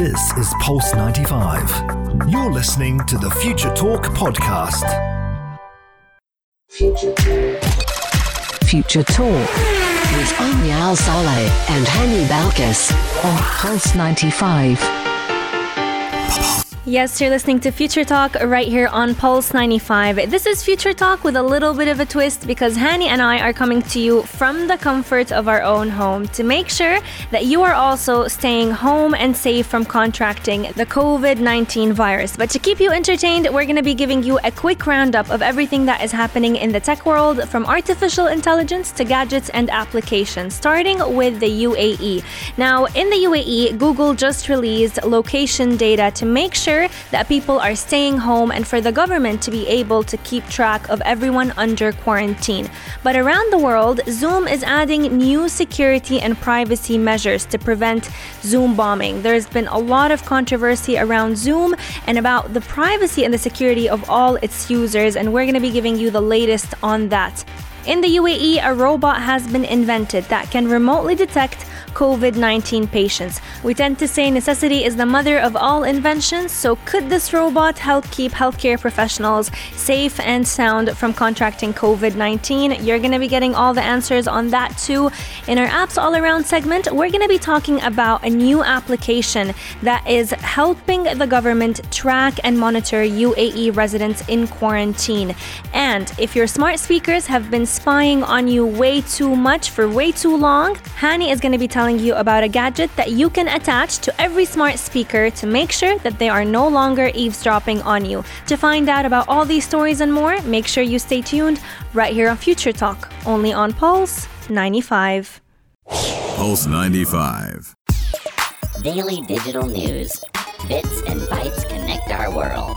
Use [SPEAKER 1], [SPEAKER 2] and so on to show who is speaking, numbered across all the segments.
[SPEAKER 1] This is Pulse 95. You're listening to the Future Talk podcast.
[SPEAKER 2] Future Talk. With Al Saleh and Hani Balkis on Pulse 95.
[SPEAKER 3] Yes, you're listening to Future Talk right here on Pulse 95. This is Future Talk with a little bit of a twist because Hani and I are coming to you from the comfort of our own home to make sure that you are also staying home and safe from contracting the COVID 19 virus. But to keep you entertained, we're going to be giving you a quick roundup of everything that is happening in the tech world from artificial intelligence to gadgets and applications, starting with the UAE. Now, in the UAE, Google just released location data to make sure sure that people are staying home and for the government to be able to keep track of everyone under quarantine. But around the world, Zoom is adding new security and privacy measures to prevent Zoom bombing. There's been a lot of controversy around Zoom and about the privacy and the security of all its users, and we're going to be giving you the latest on that. In the UAE, a robot has been invented that can remotely detect COVID 19 patients. We tend to say necessity is the mother of all inventions, so could this robot help keep healthcare professionals safe and sound from contracting COVID 19? You're going to be getting all the answers on that too. In our Apps All Around segment, we're going to be talking about a new application that is helping the government track and monitor UAE residents in quarantine. And if your smart speakers have been spying on you way too much for way too long, Hani is going to be telling telling you about a gadget that you can attach to every smart speaker to make sure that they are no longer eavesdropping on you. To find out about all these stories and more, make sure you stay tuned right here on Future Talk, only on Pulse 95.
[SPEAKER 4] Pulse 95.
[SPEAKER 5] Daily digital news. Bits and bytes connect our world.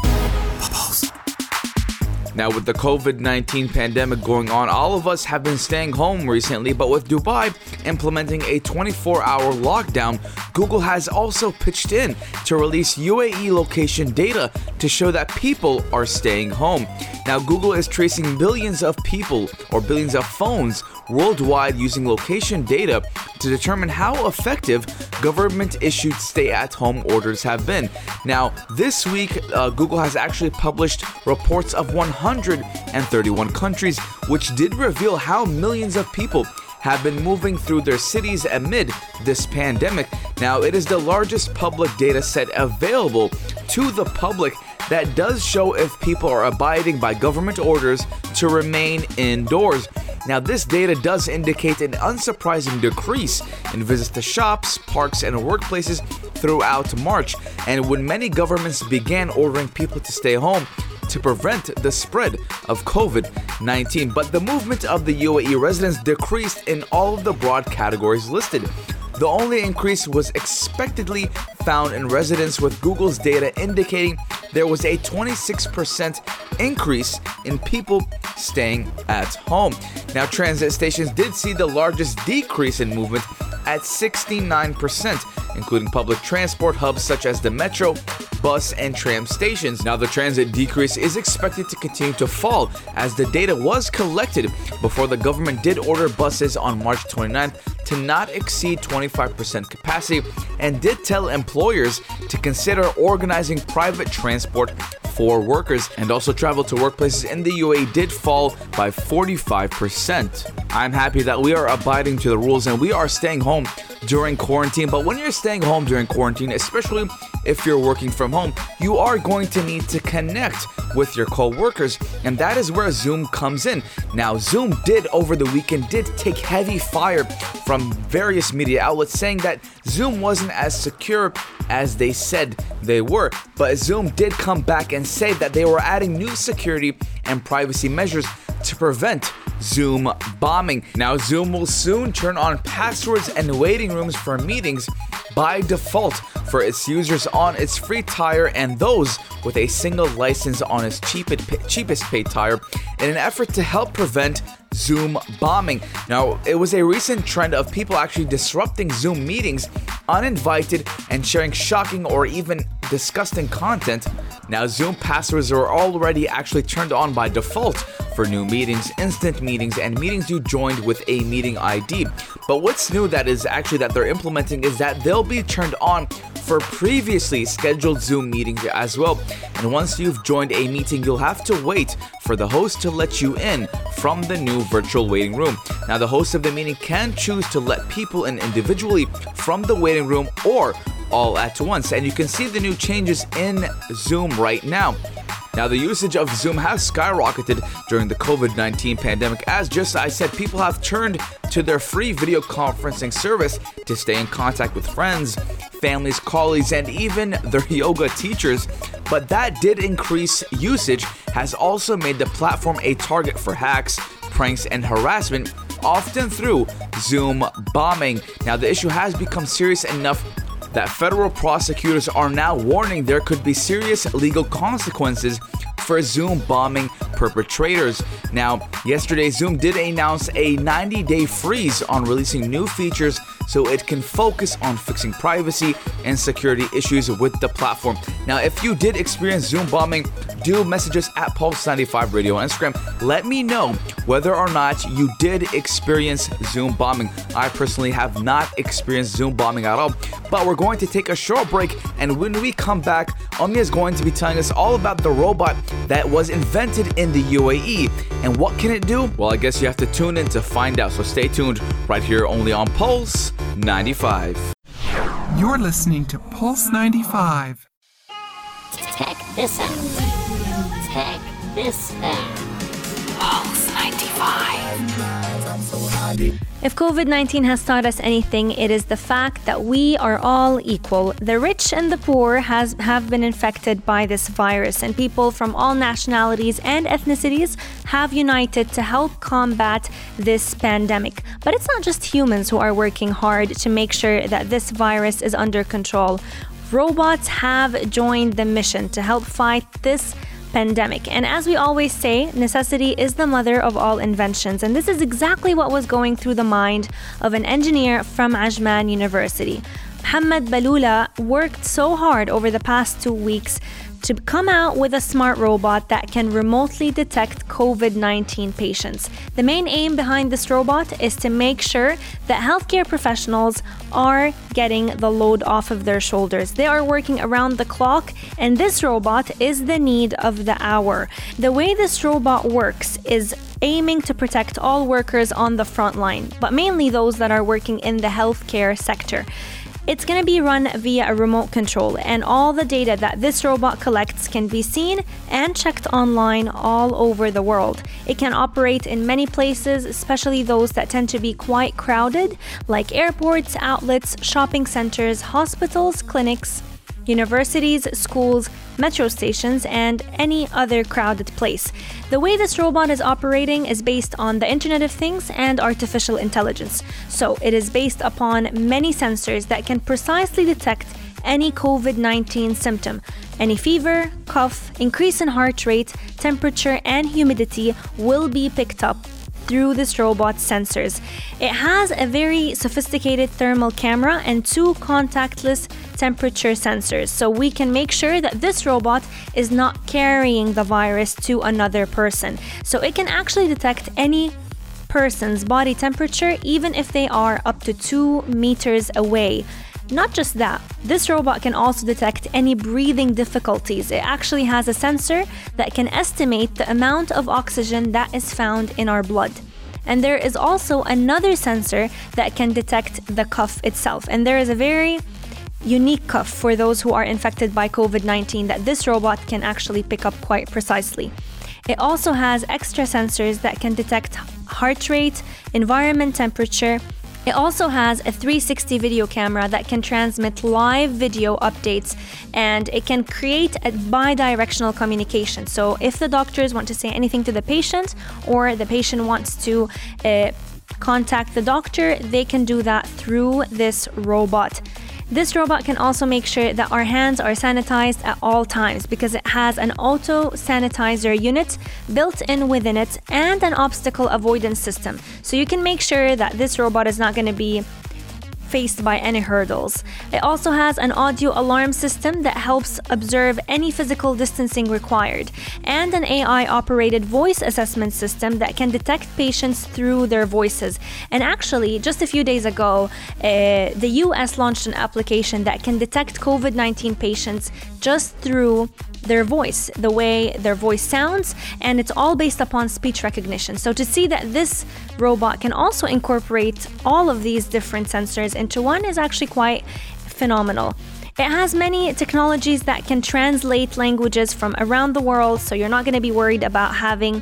[SPEAKER 6] Now, with the COVID 19 pandemic going on, all of us have been staying home recently, but with Dubai implementing a 24 hour lockdown, Google has also pitched in to release UAE location data to show that people are staying home. Now, Google is tracing billions of people or billions of phones worldwide using location data to determine how effective government issued stay at home orders have been. Now, this week, uh, Google has actually published reports of 131 countries, which did reveal how millions of people have been moving through their cities amid this pandemic. Now, it is the largest public data set available to the public that does show if people are abiding by government orders to remain indoors. Now, this data does indicate an unsurprising decrease in visits to shops, parks, and workplaces throughout March. And when many governments began ordering people to stay home, to prevent the spread of COVID 19. But the movement of the UAE residents decreased in all of the broad categories listed. The only increase was expectedly found in residents with Google's data indicating there was a 26% increase in people staying at home. Now, transit stations did see the largest decrease in movement at 69%, including public transport hubs such as the metro, bus, and tram stations. Now, the transit decrease is expected to continue to fall as the data was collected before the government did order buses on March 29th to not exceed 25% capacity and did tell employers to consider organizing private transport for workers and also travel to workplaces in the UAE did fall by 45%. I'm happy that we are abiding to the rules and we are staying home during quarantine. But when you're staying home during quarantine, especially if you're working from home, you are going to need to connect with your co-workers, and that is where Zoom comes in. Now, Zoom did over the weekend did take heavy fire from various media outlets saying that Zoom wasn't as secure as they said they were, but Zoom did come back and say that they were adding new security and privacy measures to prevent Zoom bombing. Now, Zoom will soon turn on passwords and waiting rooms for meetings by default for its users on its free tier and those with a single license on its cheapest, paid tier in an effort to help prevent Zoom bombing. Now, it was a recent trend of people actually disrupting Zoom meetings uninvited and sharing shocking or even disgusting content. Now, Zoom passwords are already actually turned on by default for new meetings, instant meetings, and meetings you joined with a meeting ID. But what's new that is actually that they're implementing is that they'll be turned on for previously scheduled Zoom meetings as well. And once you've joined a meeting, you'll have to wait for the host to let you in from the new virtual waiting room. Now, the host of the meeting can choose to let people in individually from the waiting room or all at once. And you can see the new changes in Zoom right now. Now, the usage of Zoom has skyrocketed during the COVID 19 pandemic, as just I said, people have turned to their free video conferencing service to stay in contact with friends, families, colleagues, and even their yoga teachers. But that did increase usage, has also made the platform a target for hacks, pranks, and harassment, often through Zoom bombing. Now, the issue has become serious enough that federal prosecutors are now warning there could be serious legal consequences for Zoom bombing perpetrators. Now, yesterday, Zoom did announce a 90 day freeze on releasing new features so it can focus on fixing privacy and security issues with the platform. Now, if you did experience Zoom bombing, do message us at Pulse95 Radio on Instagram. Let me know whether or not you did experience Zoom bombing. I personally have not experienced Zoom bombing at all, but we're going to take a short break, and when we come back, Omnia is going to be telling us all about the robot that was invented in the UAE and what can it do? Well, I guess you have to tune in to find out. So stay tuned right here only on Pulse 95.
[SPEAKER 7] You're listening to Pulse 95.
[SPEAKER 5] Check this out. Check this out.
[SPEAKER 2] Pulse 95.
[SPEAKER 3] If COVID 19 has taught us anything, it is the fact that we are all equal. The rich and the poor has, have been infected by this virus, and people from all nationalities and ethnicities have united to help combat this pandemic. But it's not just humans who are working hard to make sure that this virus is under control. Robots have joined the mission to help fight this pandemic. And as we always say, necessity is the mother of all inventions. And this is exactly what was going through the mind of an engineer from Ajman University. Muhammad Balula worked so hard over the past two weeks to come out with a smart robot that can remotely detect COVID 19 patients. The main aim behind this robot is to make sure that healthcare professionals are getting the load off of their shoulders. They are working around the clock, and this robot is the need of the hour. The way this robot works is aiming to protect all workers on the front line, but mainly those that are working in the healthcare sector. It's going to be run via a remote control, and all the data that this robot collects can be seen and checked online all over the world. It can operate in many places, especially those that tend to be quite crowded, like airports, outlets, shopping centers, hospitals, clinics, universities, schools, metro stations, and any other crowded place. The way this robot is operating is based on the Internet of Things and artificial intelligence. So it is based upon many sensors that can precisely detect any COVID 19 symptom. Any fever, cough, increase in heart rate, temperature, and humidity will be picked up through this robot's sensors. It has a very sophisticated thermal camera and two contactless temperature sensors, so we can make sure that this robot is not carrying the virus to another person. So it can actually detect any person's body temperature even if they are up to two meters away. Not just that, this robot can also detect any breathing difficulties. It actually has a sensor that can estimate the amount of oxygen that is found in our blood. And there is also another sensor that can detect the cough itself. And there is a very unique cuff for those who are infected by COVID 19 that this robot can actually pick up quite precisely. It also has extra sensors that can detect heart rate, environment temperature, it also has a 360 video camera that can transmit live video updates and it can create a bi directional communication. So, if the doctors want to say anything to the patient or the patient wants to uh, contact the doctor, they can do that through this robot. This robot can also make sure that our hands are sanitized at all times because it has an auto sanitizer unit built in within it and an obstacle avoidance system. So you can make sure that this robot is not going to be faced by any hurdles. It also has an audio alarm system that helps observe any physical distancing required, and an AI operated voice assessment system that can detect patients through their voices. And actually, just a few days ago, uh, the US launched an application that can detect COVID 19 patients just through their voice, the way their voice sounds, and it's all based upon speech recognition. So to see that this robot can also incorporate all of these different sensors into one is actually quite phenomenal. It has many technologies that can translate languages from around the world, so you're not going to be worried about having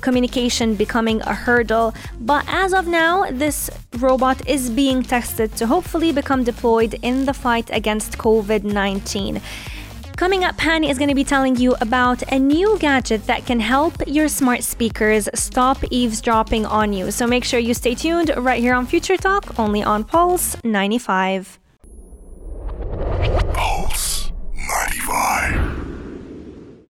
[SPEAKER 3] communication becoming a hurdle. But as of now, this robot is being tested to hopefully become deployed in the fight against COVID 19. Coming up, Hani is going to be telling you about a new gadget that can help your smart speakers stop eavesdropping on you. So make sure you stay tuned right here on Future Talk, only on Pulse 95.
[SPEAKER 1] Pulse 95.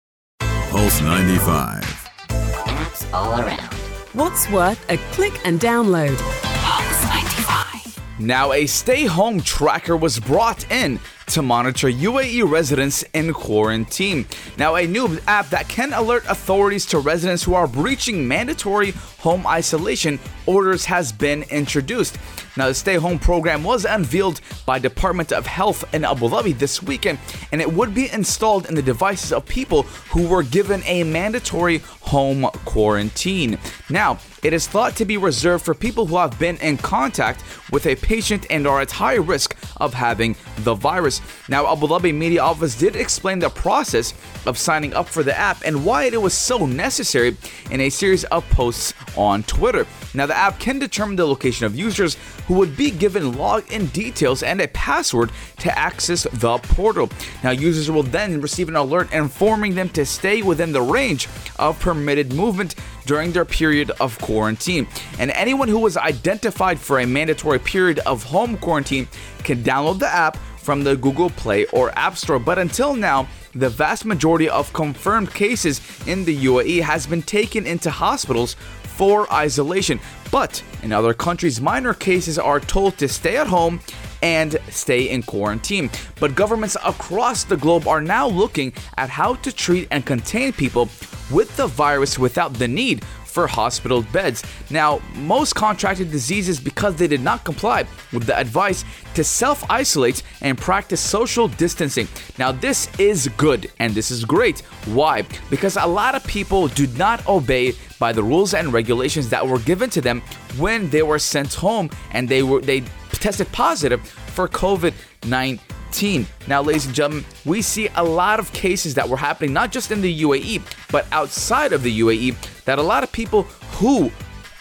[SPEAKER 4] Pulse 95.
[SPEAKER 5] Apps all around.
[SPEAKER 8] What's worth a click and download? Pulse 95.
[SPEAKER 6] Now, a stay home tracker was brought in to monitor UAE residents in quarantine. Now, a new app that can alert authorities to residents who are breaching mandatory home isolation orders has been introduced. Now, the stay home program was unveiled by Department of Health in Abu Dhabi this weekend, and it would be installed in the devices of people who were given a mandatory home quarantine. Now, it is thought to be reserved for people who have been in contact with a patient and are at high risk of having the virus. Now, Abu Dhabi Media Office did explain the process of signing up for the app and why it was so necessary in a series of posts on Twitter. Now, the app can determine the location of users who would be given login details and a password to access the portal. Now, users will then receive an alert informing them to stay within the range of permitted movement during their period of quarantine. And anyone who was identified for a mandatory period of home quarantine can download the app from the Google Play or App Store. But until now, the vast majority of confirmed cases in the UAE has been taken into hospitals for isolation. But in other countries, minor cases are told to stay at home and stay in quarantine. But governments across the globe are now looking at how to treat and contain people with the virus without the need for hospital beds. Now, most contracted diseases because they did not comply with the advice to self isolate and practice social distancing. Now, this is good and this is great. Why? Because a lot of people do not obey by the rules and regulations that were given to them when they were sent home and they were they tested positive for COVID-19. Now, ladies and gentlemen, we see a lot of cases that were happening not just in the UAE, but outside of the UAE that a lot of people who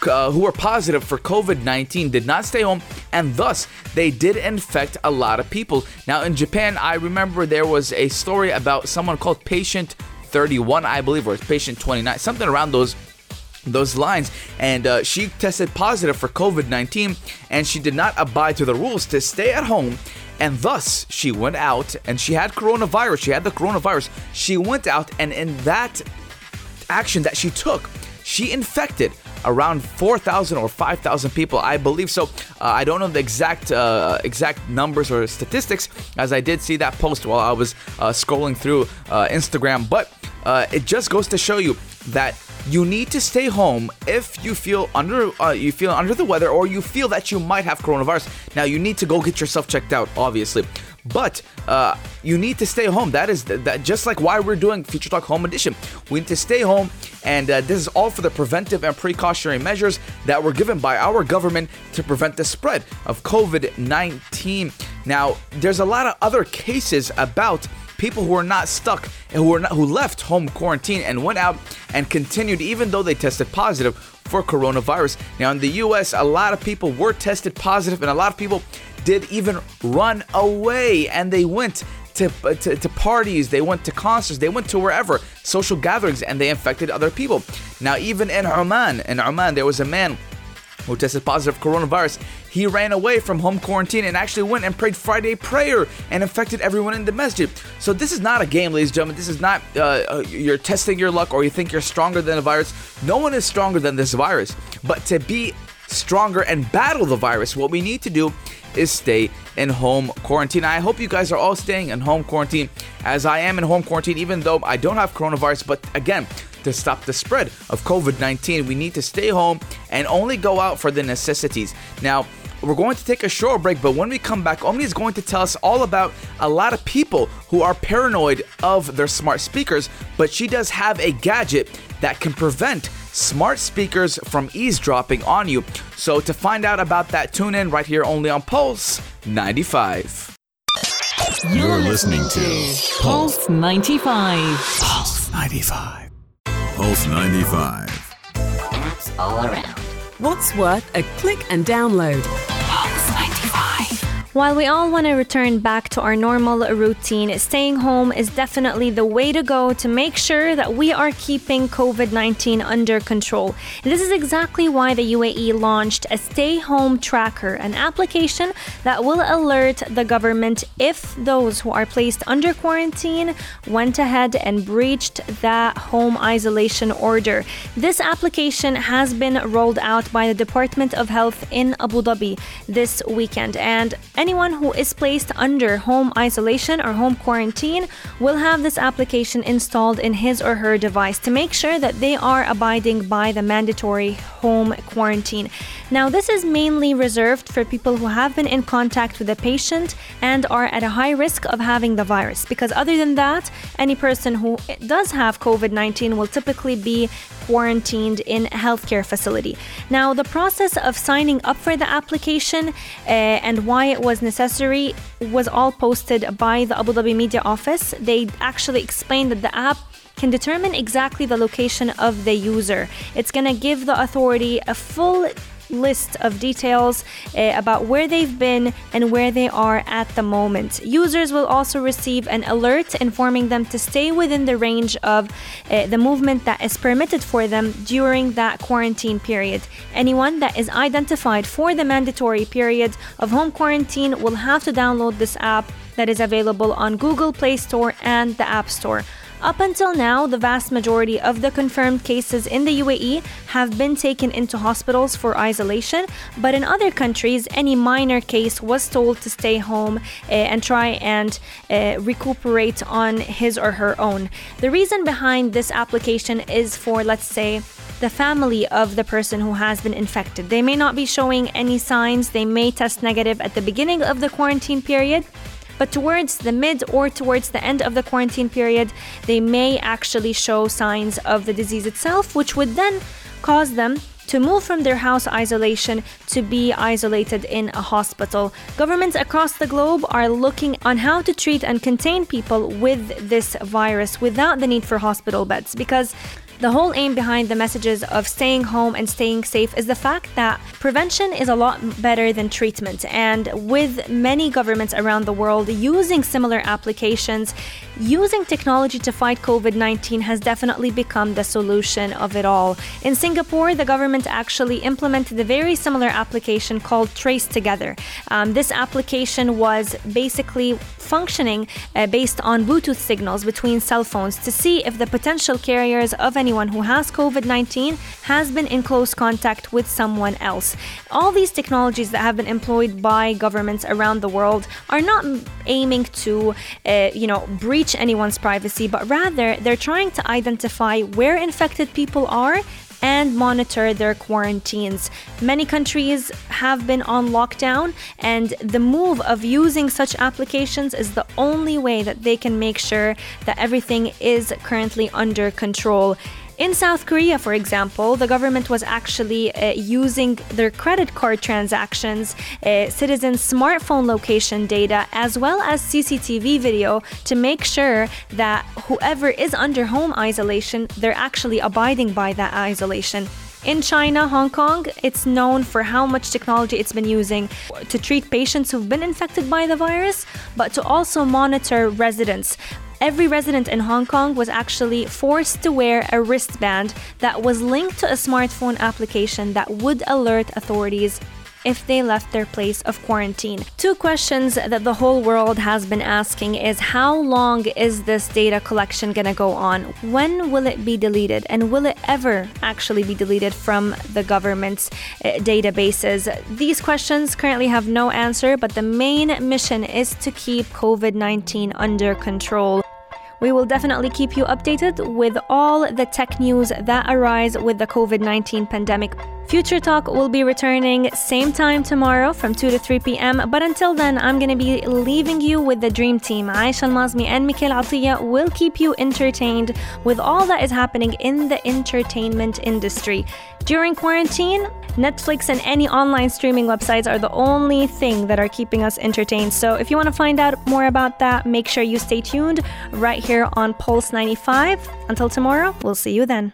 [SPEAKER 6] uh, who were positive for COVID 19 did not stay home, and thus they did infect a lot of people. Now, in Japan, I remember there was a story about someone called Patient 31, I believe, or Patient 29, something around those those lines. And uh, she tested positive for covid-19 and she did not abide to the rules to stay at home. And thus she went out and she had coronavirus. She had the coronavirus. She went out and in that action that she took she infected around 4,000 or 5,000 people, I believe. So uh, I don't know the exact uh, exact numbers or statistics, as I did see that post while I was uh, scrolling through uh, Instagram. But uh, it just goes to show you that you need to stay home if you feel under uh, you feel under the weather or you feel that you might have coronavirus. Now you need to go get yourself checked out, obviously. But uh, you need to stay home. That is that just like why we're doing Future Talk Home Edition. We need to stay home, and uh, this is all for the preventive and precautionary measures that were given by our government to prevent the spread of COVID 19. Now, there's a lot of other cases about people who are not stuck and who are not who left home quarantine and went out and continued even though they tested positive for coronavirus. Now in the US, a lot of people were tested positive and a lot of people did even run away and they went to, to, to, parties, they went to concerts, they went to wherever, social gatherings, and they infected other people. Now, even in Oman, in Oman, there was a man who tested positive coronavirus. He ran away from home quarantine and actually went and prayed Friday prayer and infected everyone in the masjid. So this is not a game, ladies and gentlemen. This is not uh, uh, you're testing your luck or you think you're stronger than the virus. No one is stronger than this virus. But to be stronger and battle the virus, what we need to do is stay in home quarantine. I hope you guys are all staying in home quarantine as I am in home quarantine, even though I don't have coronavirus. But again, to stop the spread of COVID 19, we need to stay home and only go out for the necessities. Now, we're going to take a short break, but when we come back, Omnia is going to tell us all about a lot of people who are paranoid of their smart speakers, but she does have a gadget that can prevent smart speakers from eavesdropping on you. So to find out about that, tune in right here only on Pulse 95.
[SPEAKER 4] You're listening to
[SPEAKER 8] Pulse 95.
[SPEAKER 4] Pulse 95. Pulse 95.
[SPEAKER 5] Apps all around.
[SPEAKER 8] What's worth a click and download?
[SPEAKER 3] While we all want to return back to our normal routine, staying home is definitely the way to go to make sure that we are keeping COVID 19 under control. This is exactly why the UAE launched a stay home tracker, an application that will alert the government if those who are placed under quarantine went ahead and breached that home isolation order. This application has been rolled out by the Department of Health in Abu Dhabi this weekend, and anyone who is placed under home isolation or home quarantine will have this application installed in his or her device to make sure that they are abiding by the mandatory home quarantine. Now, this is mainly reserved for people who have been in contact with a patient and are at a high risk of having the virus, because other than that, any person who does have COVID 19 will typically be quarantined in a healthcare facility. Now, the process of signing up for the application uh, and why it was necessary was all posted by the Abu Dhabi Media Office. They actually explained that the app can determine exactly the location of the user. It's going to give the authority a full list of details uh, about where they've been and where they are at the moment. Users will also receive an alert informing them to stay within the range of uh, the movement that is permitted for them during that quarantine period. Anyone that is identified for the mandatory period of home quarantine will have to download this app that is available on Google Play Store and the App Store. Up until now, the vast majority of the confirmed cases in the UAE have been taken into hospitals for isolation, but in other countries, any minor case was told to stay home uh, and try and uh, recuperate on his or her own. The reason behind this application is for, let's say, the family of the person who has been infected. They may not be showing any signs, they may test negative at the beginning of the quarantine period, but towards the mid or towards the end of the quarantine period, they may actually show signs of the disease itself, which would then cause them to move from their house isolation to be isolated in a hospital. Governments across the globe are looking on how to treat and contain people with this virus without the need for hospital beds because the whole aim behind the messages of staying home and staying safe is the fact that prevention is a lot better than treatment. And with many governments around the world using similar applications, using technology to fight COVID 19 has definitely become the solution of it all. In Singapore, the government actually implemented a very similar application called Trace Together. Um, this application was basically functioning uh, based on Bluetooth signals between cell phones to see if the potential carriers of anyone who has COVID 19 has been in close contact with someone else. All these technologies that have been employed by governments around the world are not aiming to, uh, you know, breach anyone's privacy, but rather they're trying to identify where infected people are and monitor their quarantines. Many countries have been on lockdown, and the move of using such applications is the only way that they can make sure that everything is currently under control. In South Korea, for example, the government was actually uh, using their credit card transactions, uh, citizens' smartphone location data, as well as CCTV video to make sure that whoever is under home isolation, they're actually abiding by that isolation. In China, Hong Kong, it's known for how much technology it's been using to treat patients who've been infected by the virus, but to also monitor residents. Every resident in Hong Kong was actually forced to wear a wristband that was linked to a smartphone application that would alert authorities if they left their place of quarantine. Two questions that the whole world has been asking is how long is this data collection going to go on? When will it be deleted? And will it ever actually be deleted from the government's uh, databases? These questions currently have no answer, but the main mission is to keep COVID 19 under control. We will definitely keep you updated with all the tech news that arise with the COVID 19 pandemic. Future Talk will be returning same time tomorrow from 2 to 3 p.m. But until then, I'm going to be leaving you with the dream team. Aisha Almazmi and Mikhail Atiya will keep you entertained with all that is happening in the entertainment industry. During quarantine, Netflix and any online streaming websites are the only thing that are keeping us entertained. So if you want to find out more about that, make sure you stay tuned right here on Pulse 95. Until tomorrow, we'll see you then.